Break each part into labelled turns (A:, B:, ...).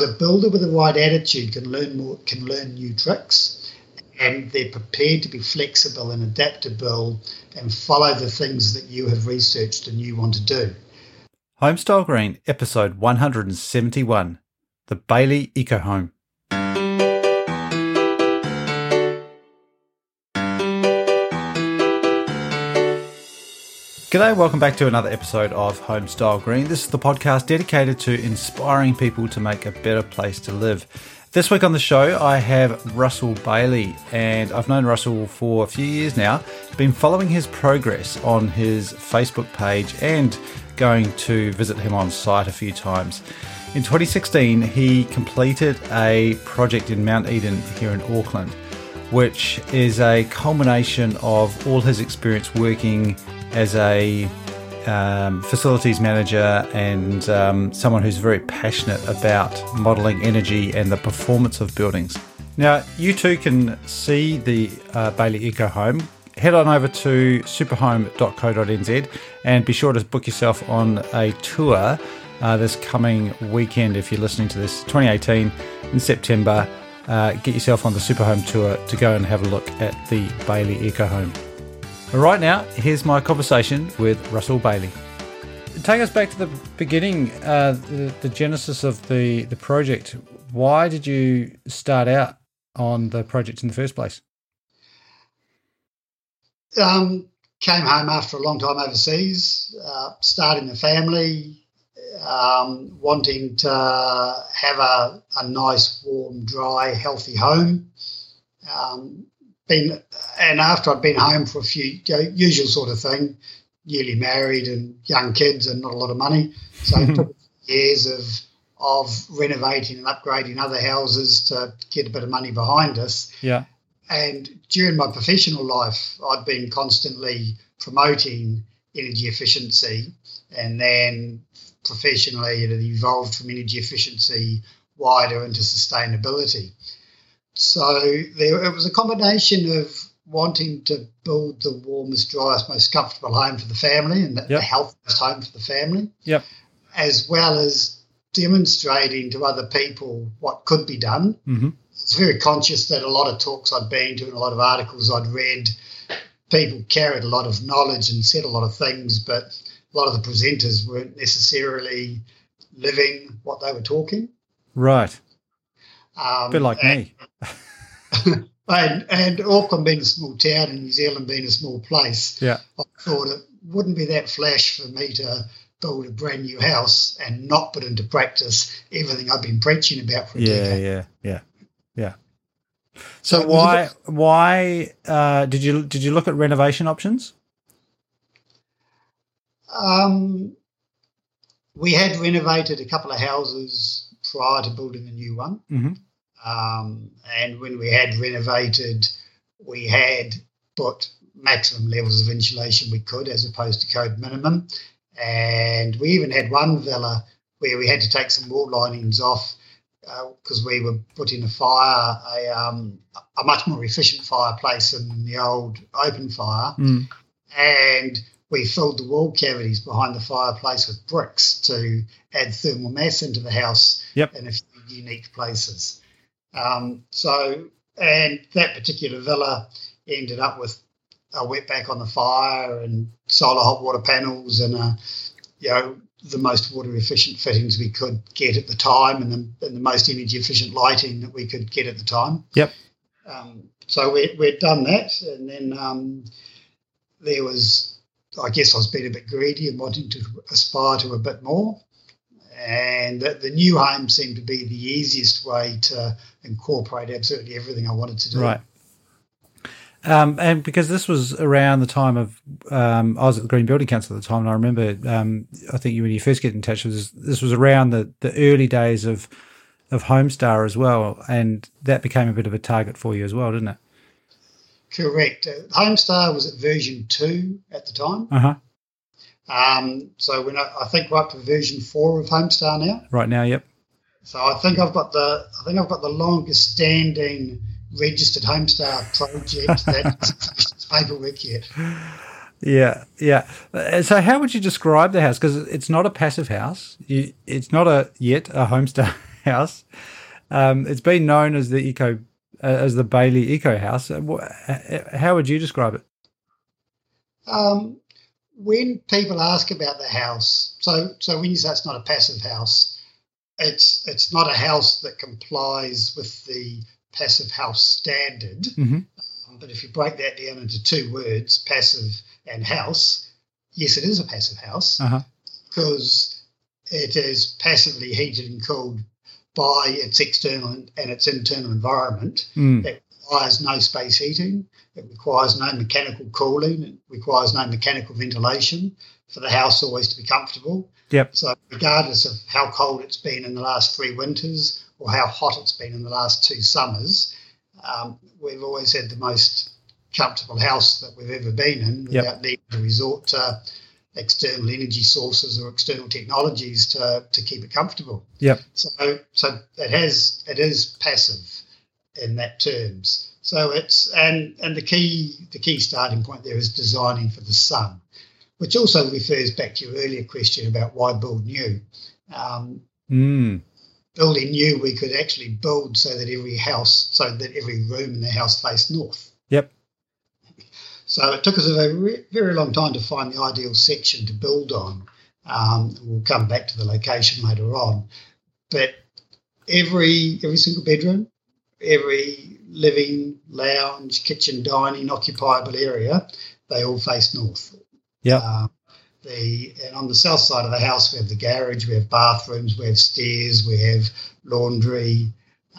A: a builder with the right attitude can learn more, can learn new tricks, and they're prepared to be flexible and adaptable and follow the things that you have researched and you want to do.
B: Homestyle Green, episode 171 The Baillie Eco Home. G'day, welcome back to another episode of Homestyle Green. This is the podcast dedicated to inspiring people to make a better place to live. This week on the show, I have Russell Baillie, and I've known Russell for a few years now. Been following his progress on his Facebook page and going to visit him on site a few times. In 2016, he completed a project in Mount Eden here in Auckland, which is a culmination of all his experience working as a um, facilities manager and um, someone who's very passionate about modelling energy and the performance of buildings. Now, you too can see the uh, Baillie Eco Home. Head on over to superhome.co.nz and be sure to book yourself on a tour uh, this coming weekend if you're listening to this 2018 in September. Uh, get yourself on the Superhome tour to go and have a look at the Baillie Eco Home. Right now, here's my conversation with Russell Baillie. Take us back to the beginning, uh, the, the genesis of the, the project. Why did you start out on the project in the first place?
A: Um, came home after a long time overseas, uh, starting a family, um, wanting to have a, a nice, warm, dry, healthy home. Um, been and after I'd been home for a few you know, usual sort of thing, newly married and young kids and not a lot of money, so it mm-hmm. took years of of renovating and upgrading other houses to get a bit of money behind us.
B: Yeah.
A: And during my professional life, I'd been constantly promoting energy efficiency, and then professionally, it had evolved from energy efficiency wider into sustainability. So there, it was a combination of wanting to build the warmest, driest, most comfortable home for the family and the, yep. the healthiest home for the family.
B: Yep.
A: As well as demonstrating to other people what could be done.
B: Mm-hmm.
A: I was very conscious that a lot of talks I'd been to and a lot of articles I'd read, people carried a lot of knowledge and said a lot of things, but a lot of the presenters weren't necessarily living what they were talking.
B: Right.
A: Um,
B: a bit like
A: and,
B: me.
A: and, and Auckland being a small town and New Zealand being a small place,
B: yeah.
A: I thought it wouldn't be that flash for me to build a brand new house and not put into practice everything I've been preaching about for a
B: yeah,
A: decade.
B: Yeah, yeah, yeah, So, so why bit, why uh, did you did you look at renovation options?
A: Um, we had renovated a couple of houses prior to building the new one.
B: Mm-hmm.
A: Um, and when we had renovated, we had put maximum levels of insulation we could as opposed to code minimum. And we even had one villa where we had to take some wall linings off because uh, we were putting a fire, a, um, a much more efficient fireplace than the old open fire.
B: Mm.
A: And we filled the wall cavities behind the fireplace with bricks to add thermal mass into the house
B: yep.
A: in a few unique places. Um, so, and that particular villa ended up with a wetback on the fire and solar hot water panels and a, you know, the most water efficient fittings we could get at the time and the, and the most energy efficient lighting that we could get at the time.
B: Yep.
A: Um, so we, we'd done that, and then um, there was I guess I was being a bit greedy and wanting to aspire to a bit more. And the, the new home seemed to be the easiest way to incorporate absolutely everything I wanted to do.
B: Right. Um, and because this was around the time of, um, I was at the Green Building Council at the time, and I remember, um, I think you, when you first get in touch with this, this was around the, the early days of of Homestar as well, and that became a bit of a target for you as well, didn't it?
A: Correct. Uh, Homestar was at version two at the time.
B: Uh huh.
A: Um, so when I, I, think we're up to version four of Homestar now.
B: Right now, yep.
A: So I think I've got the I think I've got the longest standing registered Homestar project that's paperwork yet.
B: Yeah, yeah. Uh, so how would you describe the house? Because it's not a passive house. You, it's not a yet a Homestar house. Um, it's been known as the eco uh, as the Baillie Eco House. Uh, uh, how would you describe it?
A: Um, when people ask about the house, so so when you say it's not a passive house, it's it's not a house that complies with the passive house standard.
B: Mm-hmm.
A: Um, but if you break that down into two words, passive and house, yes, it is a passive house
B: uh-huh.
A: because it is passively heated and cooled by its external and its internal environment.
B: Mm.
A: It requires no space heating. It requires no mechanical cooling. It requires no mechanical ventilation for the house always to be comfortable.
B: Yep.
A: So, regardless of how cold it's been in the last three winters or how hot it's been in the last two summers, um, we've always had the most comfortable house that we've ever been in
B: Yep.
A: without needing to resort to external energy sources or external technologies to, to keep it comfortable.
B: Yep.
A: So so it has it is passive in that terms. So it's and and the key the key starting point there is designing for the sun, which also refers back to your earlier question about why build new. Um,
B: Mm.
A: building new, we could actually build so that every house, so that every room in the house faced north.
B: Yep.
A: So it took us a very, very long time to find the ideal section to build on. Um, we'll come back to the location later on, but every every single bedroom, every living, lounge, kitchen, dining, occupiable area, they all face north.
B: Yep.
A: Um, the and on the south side of the house, we have the garage, we have bathrooms, we have stairs, we have laundry,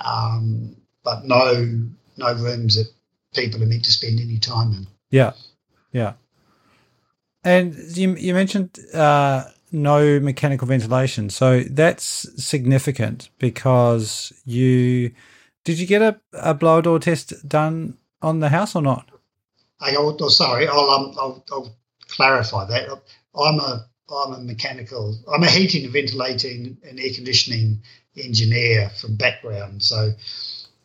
A: um, but no no rooms that people are meant to spend any time in.
B: Yeah. Yeah. And you, you mentioned uh, no mechanical ventilation. So that's significant because you did you get a, a blower door test done on the house or not?
A: I, oh, sorry, I'll, um, I'll, I'll clarify that. I'm a I'm a mechanical, I'm a heating and ventilating and air conditioning engineer from background. So,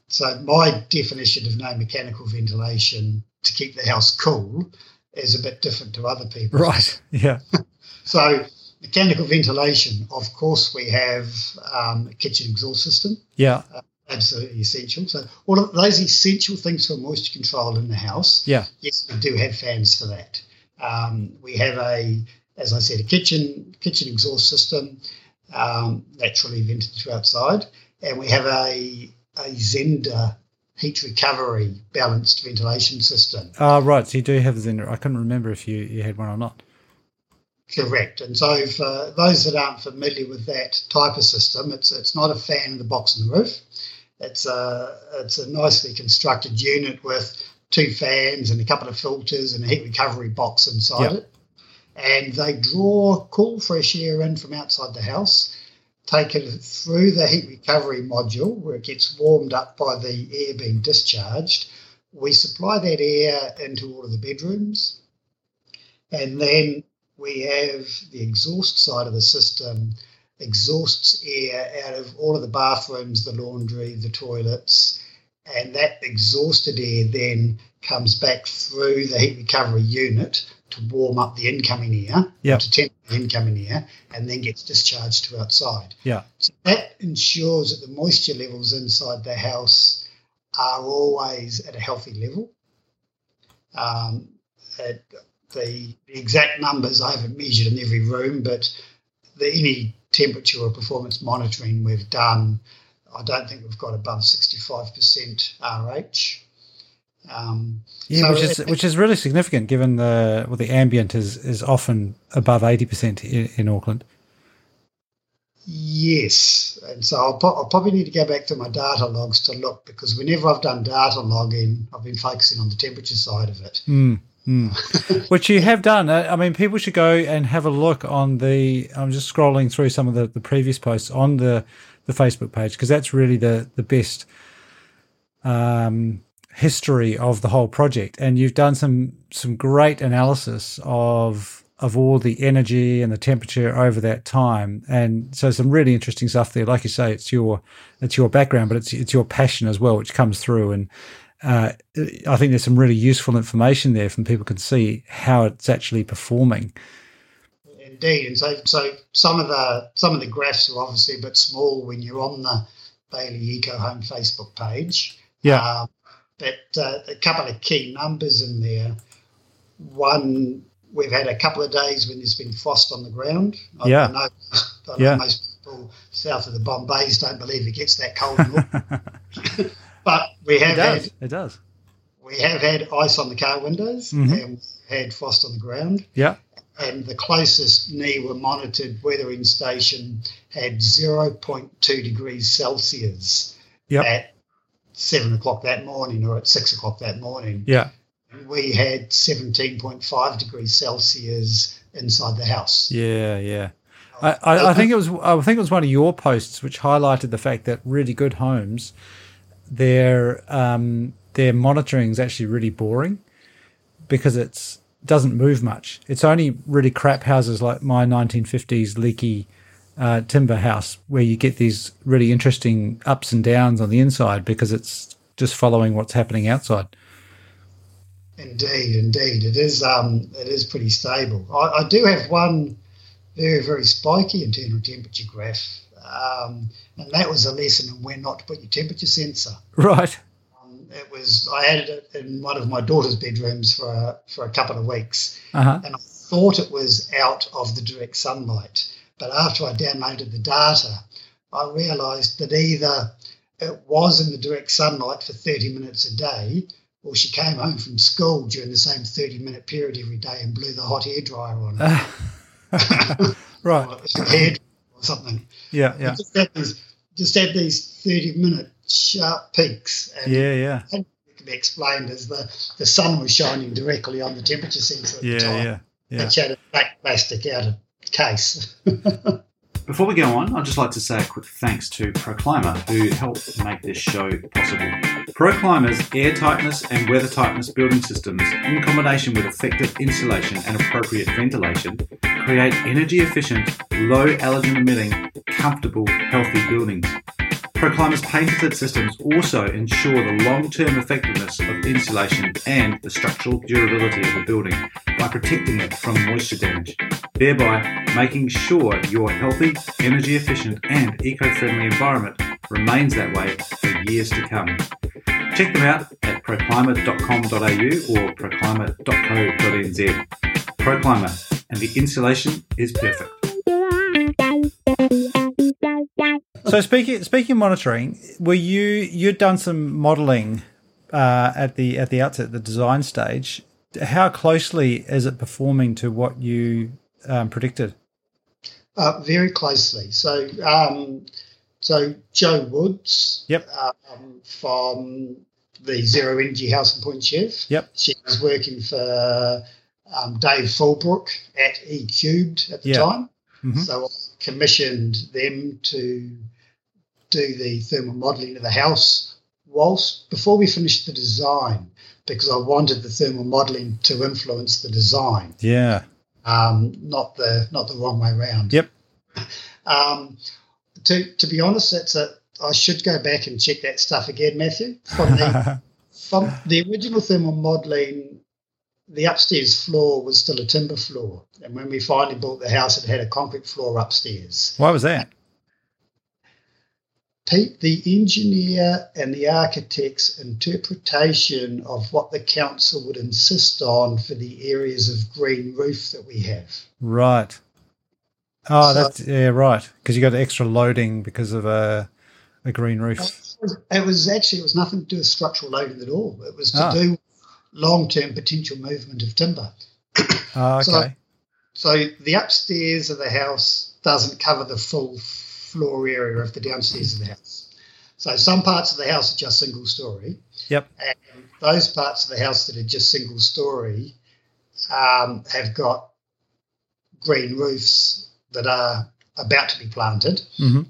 A: so my definition of no mechanical ventilation to keep the house cool is a bit different to other people.
B: Right. Yeah.
A: So, mechanical ventilation, of course, we have um, a kitchen exhaust system.
B: Yeah.
A: Absolutely essential. So, all of those essential things for moisture control in the house.
B: Yeah.
A: Yes, we do have fans for that. Um, we have a, as I said, a kitchen kitchen exhaust system, um, naturally vented to outside, and we have a a Zehnder heat recovery balanced ventilation system.
B: Uh, right. So you do have the Zehnder. I couldn't remember if you, you had one or not.
A: Correct. And so, for those that aren't familiar with that type of system, it's it's not a fan in the box on the roof. It's a it's a nicely constructed unit with two fans and a couple of filters and a heat recovery box inside
B: Yep.
A: it. And they draw cool, fresh air in from outside the house, take it through the heat recovery module where it gets warmed up by the air being discharged. We supply that air into all of the bedrooms. And then we have the exhaust side of the system exhausts air out of all of the bathrooms, the laundry, the toilets, and that exhausted air then comes back through the heat recovery unit to warm up the incoming air,
B: Yep.
A: to temper the incoming air, and then gets discharged to outside.
B: Yeah.
A: So that ensures that the moisture levels inside the house are always at a healthy level. Um, the, the exact numbers I haven't measured in every room, but the, any temperature or performance monitoring we've done, I don't think we've got above 65% RH. Um,
B: Yeah,
A: So
B: which is
A: it-
B: which is really significant given the well the ambient is is often above eighty percent in, in Auckland.
A: Yes, and so I'll, pro- I'll probably need to go back to my data logs to look because whenever I've done data logging, I've been focusing on the temperature side of it.
B: Mm, mm. Which you have done. Uh, I mean, people should go and have a look on the. I'm just scrolling through some of the, the previous posts on the the Facebook page because that's really the the best um, history of the whole project, and you've done some some great analysis of of all the energy and the temperature over that time, and so some really interesting stuff there. Like you say, it's your it's your background, but it's it's your passion as well, which comes through and uh, I think there's some really useful information there from people can see how it's actually performing.
A: Indeed. And so, so some of the some of the graphs are obviously a bit small when you're on the Baillie Eco Home Facebook page.
B: Yeah.
A: Um, but uh, a couple of key numbers in there. One, we've had a couple of days when there's been frost on the ground. I,
B: Yeah.
A: I know, I know
B: Yeah.
A: most people south of the Bombays don't believe it gets that cold. but we
B: It
A: have
B: does.
A: had
B: It does.
A: we have had ice on the car windows
B: Mhm.
A: and had frost on the ground.
B: Yeah.
A: And the closest NIWA monitored weathering station had 0.2 degrees Celsius
B: Yep.
A: at seven o'clock that morning or at six o'clock that morning.
B: Yeah.
A: We had 17.5 degrees Celsius inside the house.
B: Yeah. Yeah. I, I, I think it was I think it was one of your posts which highlighted the fact that really good homes, their um, their monitoring is actually really boring because it's doesn't move much. It's only really crap houses like my 1950s leaky uh, timber house where you get these really interesting ups and downs on the inside because it's just following what's happening outside.
A: Indeed, indeed, it is. Um, it is pretty stable. I, I do have one very, very spiky internal temperature graph, um, and that was a lesson in where not to put your temperature sensor.
B: Right.
A: Um, it was I had it in one of my daughter's bedrooms for a, for a couple of weeks,
B: Uh huh.
A: and I thought it was out of the direct sunlight. But after I downloaded the data, I realised that either it was in the direct sunlight for 30 minutes a day, or she came home from school during the same 30 minute period every day and blew the hot hair dryer on it,
B: right.
A: hair something.
B: Yeah. Yeah.
A: Just had these, just these 30 minute sharp peaks. And
B: Yeah. Yeah.
A: it can be explained as the, the sun was shining directly on the temperature sensor at the time.
B: Yeah. Yeah.
A: Which had a black plastic outer case.
C: Before we go on, I'd just like to say a quick thanks to ProClimate, who helped make this show possible. ProClimate's air tightness and weather tightness building systems, in combination with effective insulation and appropriate ventilation, create energy efficient, low allergen emitting, comfortable, healthy buildings. ProClimate's patented systems also ensure the long term effectiveness of insulation and the structural durability of the building by protecting it from moisture damage, thereby making sure your healthy, energy efficient, and eco friendly environment remains that way for years to come. Check them out at proclimate.com.au or proclimate.co.nz. Proclimate, and the insulation is perfect.
B: So speaking speaking of monitoring, were you you'd done some modelling uh, at the at the outset, the design stage? How closely is it performing to what you um, predicted?
A: Uh, very closely. So, um, so Joe Woods,
B: Yep.
A: um, from the Zero Energy House in Point Chev.
B: Yep.
A: She was working for um, Dave Fulbrook at E Cubed at the
B: Yeah.
A: time.
B: Mhm.
A: So I commissioned them to do the thermal modelling of the house whilst before we finished the design because I wanted the thermal modelling to influence the design
B: Yeah.
A: um, not the not the wrong way round.
B: Yep.
A: Um, to to be honest, that's a I should go back and check that stuff again, Matthew. From the from the original thermal modelling, the upstairs floor was still a timber floor, and when we finally built the house, it had a concrete floor upstairs.
B: Why was that?
A: Pete, the engineer and the architect's interpretation of what the council would insist on for the areas of green roof that we have.
B: Right. Oh,
A: So-
B: that's yeah, right. Because you got extra loading because of a a green roof.
A: It was actually it was nothing to do with structural loading at all. It was to
B: Ah.
A: do long term potential movement of timber.
B: Oh,
A: So-
B: okay.
A: So the upstairs of the house doesn't cover the full floor area of the downstairs of the house. So some parts of the house are just single story.
B: Yep.
A: And those parts of the house that are just single story um, have got green roofs that are about to be planted
B: hmm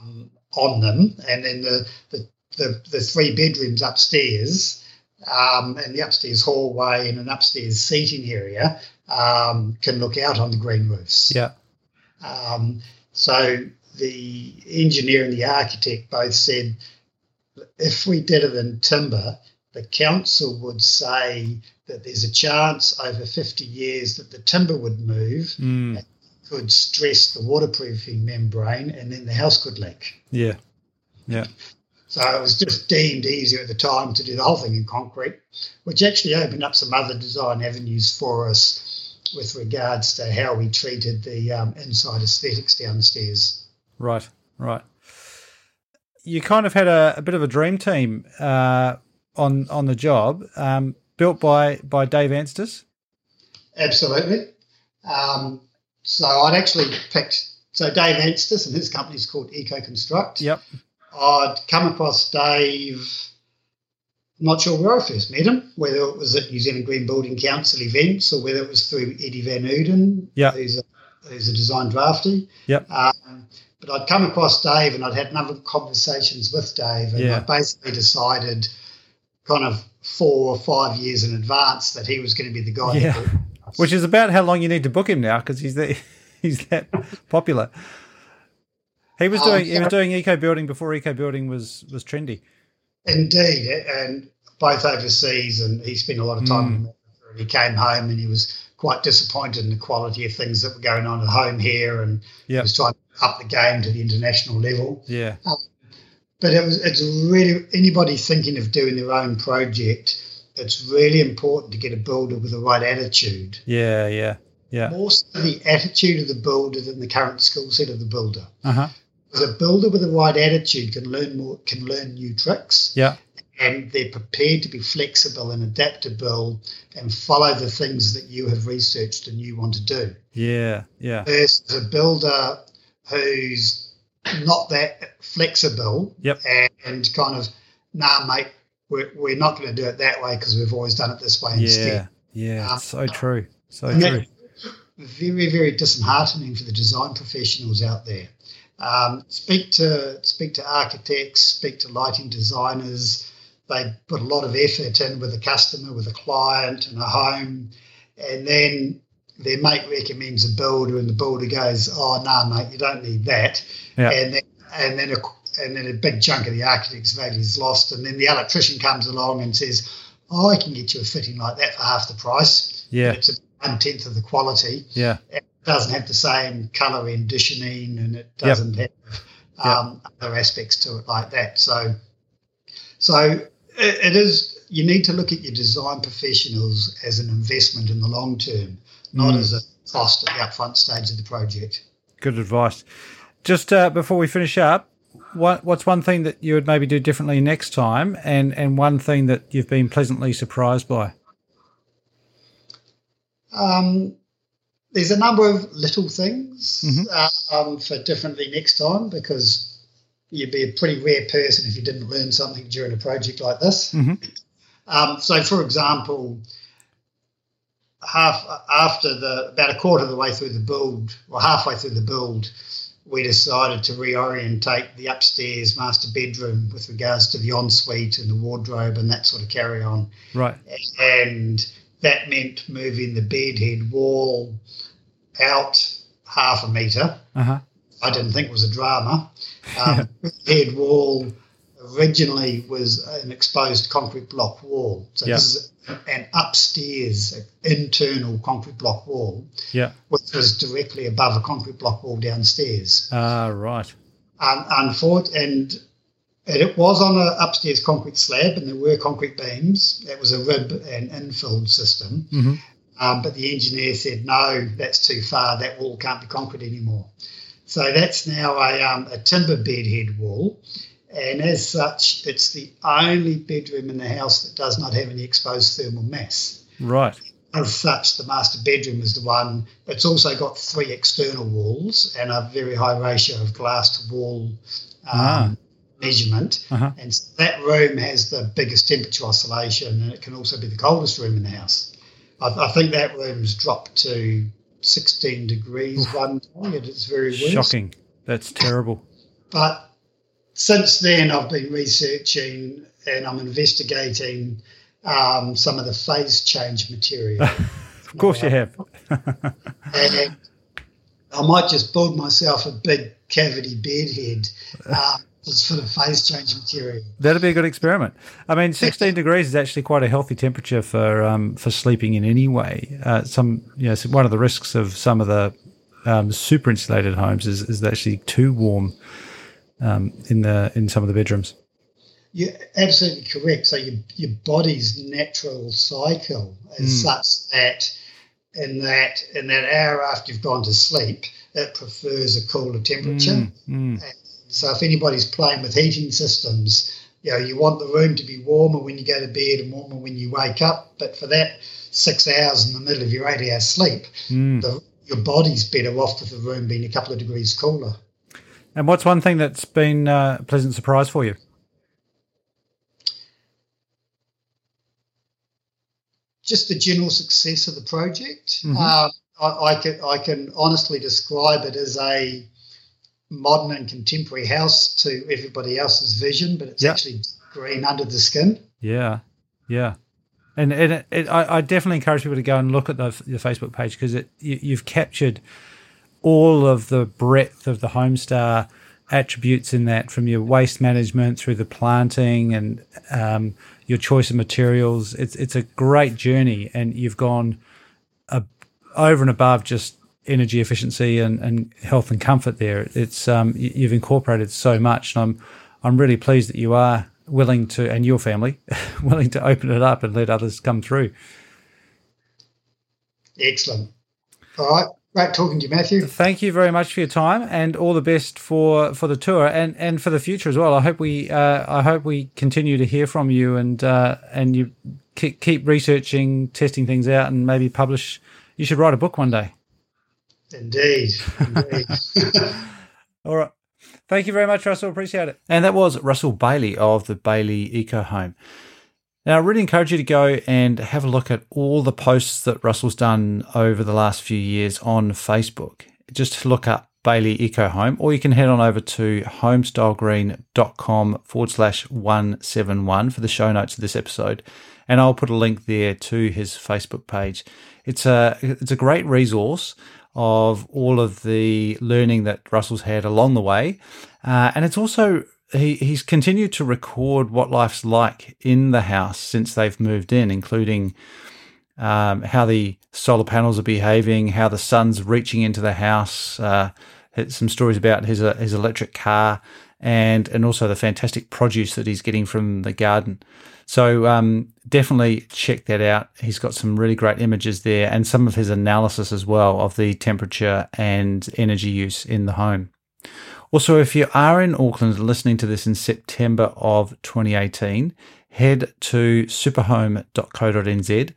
A: um, on them, and then the the, the, the three bedrooms upstairs, um, and the upstairs hallway and an upstairs seating area um, can look out on the green roofs.
B: Yeah.
A: Um, so the engineer and the architect both said if we did it in timber, the council would say that there's a chance over 50 years that the timber would move
B: Mm.
A: could stress the waterproofing membrane, and then the house could leak.
B: Yeah. Yeah.
A: So it was just deemed easier at the time to do the whole thing in concrete, which actually opened up some other design avenues for us with regards to how we treated the um, inside aesthetics downstairs.
B: Right. Right. You kind of had a, a bit of a dream team uh, on on the job, um, built by by Dave Anstis.
A: Absolutely. Um, so I'd actually picked so Dave Anstis and his company is called Eco Construct.
B: Yep.
A: I'd come across Dave. Not sure where I first met him, whether it was at New Zealand Green Building Council events or whether it was through Eddie Van Uden,
B: Yep.
A: who's a, who's a design drafty.
B: Yep.
A: Um, but I'd come across Dave and I'd had a number of conversations with Dave, and
B: Yeah.
A: I basically decided, kind of four or five years in advance, that he was going to be the guy.
B: Yeah.
A: that.
B: Which is about how long you need to book him now because he's the, he's that popular. He was
A: Oh,
B: doing he was doing eco building before eco building was was trendy.
A: Indeed, and both overseas, and he spent a lot of time.
B: Mm.
A: And he came home and he was quite disappointed in the quality of things that were going on at home here, and he
B: Yep.
A: was trying to up the game to the international level.
B: Yeah.
A: But it was it's really anybody thinking of doing their own project. It's really important to get a builder with the right attitude.
B: Yeah. Yeah. Yeah.
A: More so the attitude of the builder than the current skill set of the builder.
B: Uh huh.
A: Because a builder with the right attitude can learn more, can learn new tricks.
B: Yeah.
A: and they're prepared to be flexible and adaptable and follow the things that you have researched and you want to do.
B: Yeah. Yeah.
A: Versus a builder who's not that flexible
B: Yep.
A: and kind of, nah, mate, we're, we're not going to do it that way because we've always done it this way
B: Yeah.
A: instead.
B: Yeah.
A: Um,
B: So true. So true.
A: very, very disheartening for the design professionals out there. Um, speak to speak to architects, speak to lighting designers. They put a lot of effort in with a customer, with a client, and a home, and then their mate recommends a builder, and the builder goes, "Oh, no, mate, you don't need that,"
B: Yeah.
A: and then and then a, and then a big chunk of the architect's value is lost, and then the electrician comes along and says, "Oh, I can get you a fitting like that for half the price."
B: Yeah.
A: It's one tenth of the quality.
B: Yeah.
A: It doesn't have the same colour conditioning, and it doesn't have um, other aspects to it like that. So, so it, it is. You need to look at your design professionals as an investment in the long term, not
B: Mm.
A: as a cost at the upfront stage of the project.
B: Good advice. Just uh, before we finish up, what what's one thing that you would maybe do differently next time, and and one thing that you've been pleasantly surprised by?
A: Um, there's a number of little things
B: Mhm.
A: um, for differently next time because you'd be a pretty rare person if you didn't learn something during a project like this.
B: Mhm.
A: Um, so, for example, half after the about a quarter of the way through the build, or halfway through the build, we decided to reorientate the upstairs master bedroom with regards to the ensuite and the wardrobe and that sort of carry on
B: Right.
A: and that meant moving the bedhead wall out half a metre.
B: Uh huh.
A: I didn't think it was a drama. Um, bedhead wall originally was an exposed concrete block wall. So
B: Yeah.
A: this is an upstairs an internal concrete block wall,
B: Yeah.
A: which was directly above a concrete block wall downstairs.
B: Ah, right.
A: Um, unfor- and and it was on an upstairs concrete slab, and there were concrete beams. It was a rib and infill system.
B: hmm
A: Um, but the engineer said, no, that's too far. That wall can't be concrete anymore. So that's now a, um, a timber bedhead wall. And as such, it's the only bedroom in the house that does not have any exposed thermal mass.
B: Right.
A: As such, the master bedroom is the one. It's also got three external walls and a very high ratio of glass to wall um,
B: Ah.
A: measurement.
B: Uh huh.
A: And so that room has the biggest temperature oscillation, and it can also be the coldest room in the house. I, I think that room's dropped to 16 degrees one time. It is very worst.
B: Shocking. That's terrible.
A: But since then, I've been researching and I'm investigating um, some of the phase change material.
B: Of course you have.
A: and I might just build myself a big cavity bedhead um, that's full of phase change material.
B: That'd be a good experiment. I mean, 16 degrees is actually quite a healthy temperature for um, for sleeping in anyway. Uh, some, you know, one of the risks of some of the um, super insulated homes is, is actually too warm um, in the in some of the bedrooms.
A: You're absolutely correct. So your your body's natural cycle is
B: Mm.
A: such that in that in that hour after you've gone to sleep, it prefers a cooler temperature.
B: Mm, mm.
A: So if anybody's playing with heating systems, you know, you want the room to be warmer when you go to bed and warmer when you wake up. But for that six hours in the middle of your eight hour sleep,
B: Mm.
A: the, your body's better off with the room being a couple of degrees cooler.
B: And what's one thing that's been uh, a pleasant surprise for you?
A: Just the general success of the project.
B: Mhm.
A: Um, I, I can I can honestly describe it as a modern and contemporary house to everybody else's vision, but it's
B: Yeah.
A: actually green under the skin.
B: Yeah, yeah, and and it, it, I, I definitely encourage people to go and look at the, the Facebook page because you, you've captured all of the breadth of the Homestar attributes in that, from your waste management through the planting and um, your choice of materials. It's it's a great journey, and you've gone over and above just energy efficiency and, and health and comfort there. It's um, you- you've incorporated so much, and I'm I'm really pleased that you are willing to, and your family willing to open it up and let others come through.
A: Excellent. All right. Great talking to you, Matthew.
B: Thank you very much for your time, and all the best for, for the tour and, and for the future as well. I hope we uh, I hope we continue to hear from you and uh, and you keep, keep researching, testing things out, and maybe publish. You should write a book one day.
A: Indeed. Indeed.
B: All right. Thank you very much, Russell. Appreciate it. And that was Russell Baillie of the Baillie Eco Home. Now, I really encourage you to go and have a look at all the posts that Russell's done over the last few years on Facebook. Just look up Baillie Eco Home, or you can head on over to homestylegreen.com forward slash 171 for the show notes of this episode. And I'll put a link there to his Facebook page. It's a, it's a great resource of all of the learning that Russell's had along the way. Uh, and it's also, he, he's continued to record what life's like in the house since they've moved in, including um, how the solar panels are behaving, how the sun's reaching into the house, uh, some stories about his, uh, his electric car, and, and also the fantastic produce that he's getting from the garden. So um, definitely check that out. He's got some really great images there and some of his analysis as well of the temperature and energy use in the home. Also, if you are in Auckland listening to this in September of 2018, head to superhome.co.nz.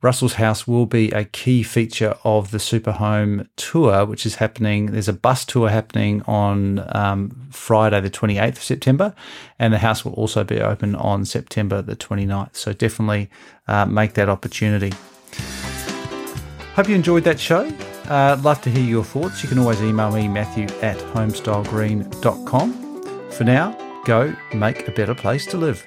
B: Russell's House will be a key feature of the Superhome tour, which is happening. There's a bus tour happening on um, Friday, the 28th of September, and the house will also be open on September the 29th. So definitely uh, make that opportunity. Hope you enjoyed that show. Uh, love to hear your thoughts. You can always email me, Matthew at homestylegreen.com. For now, go make a better place to live.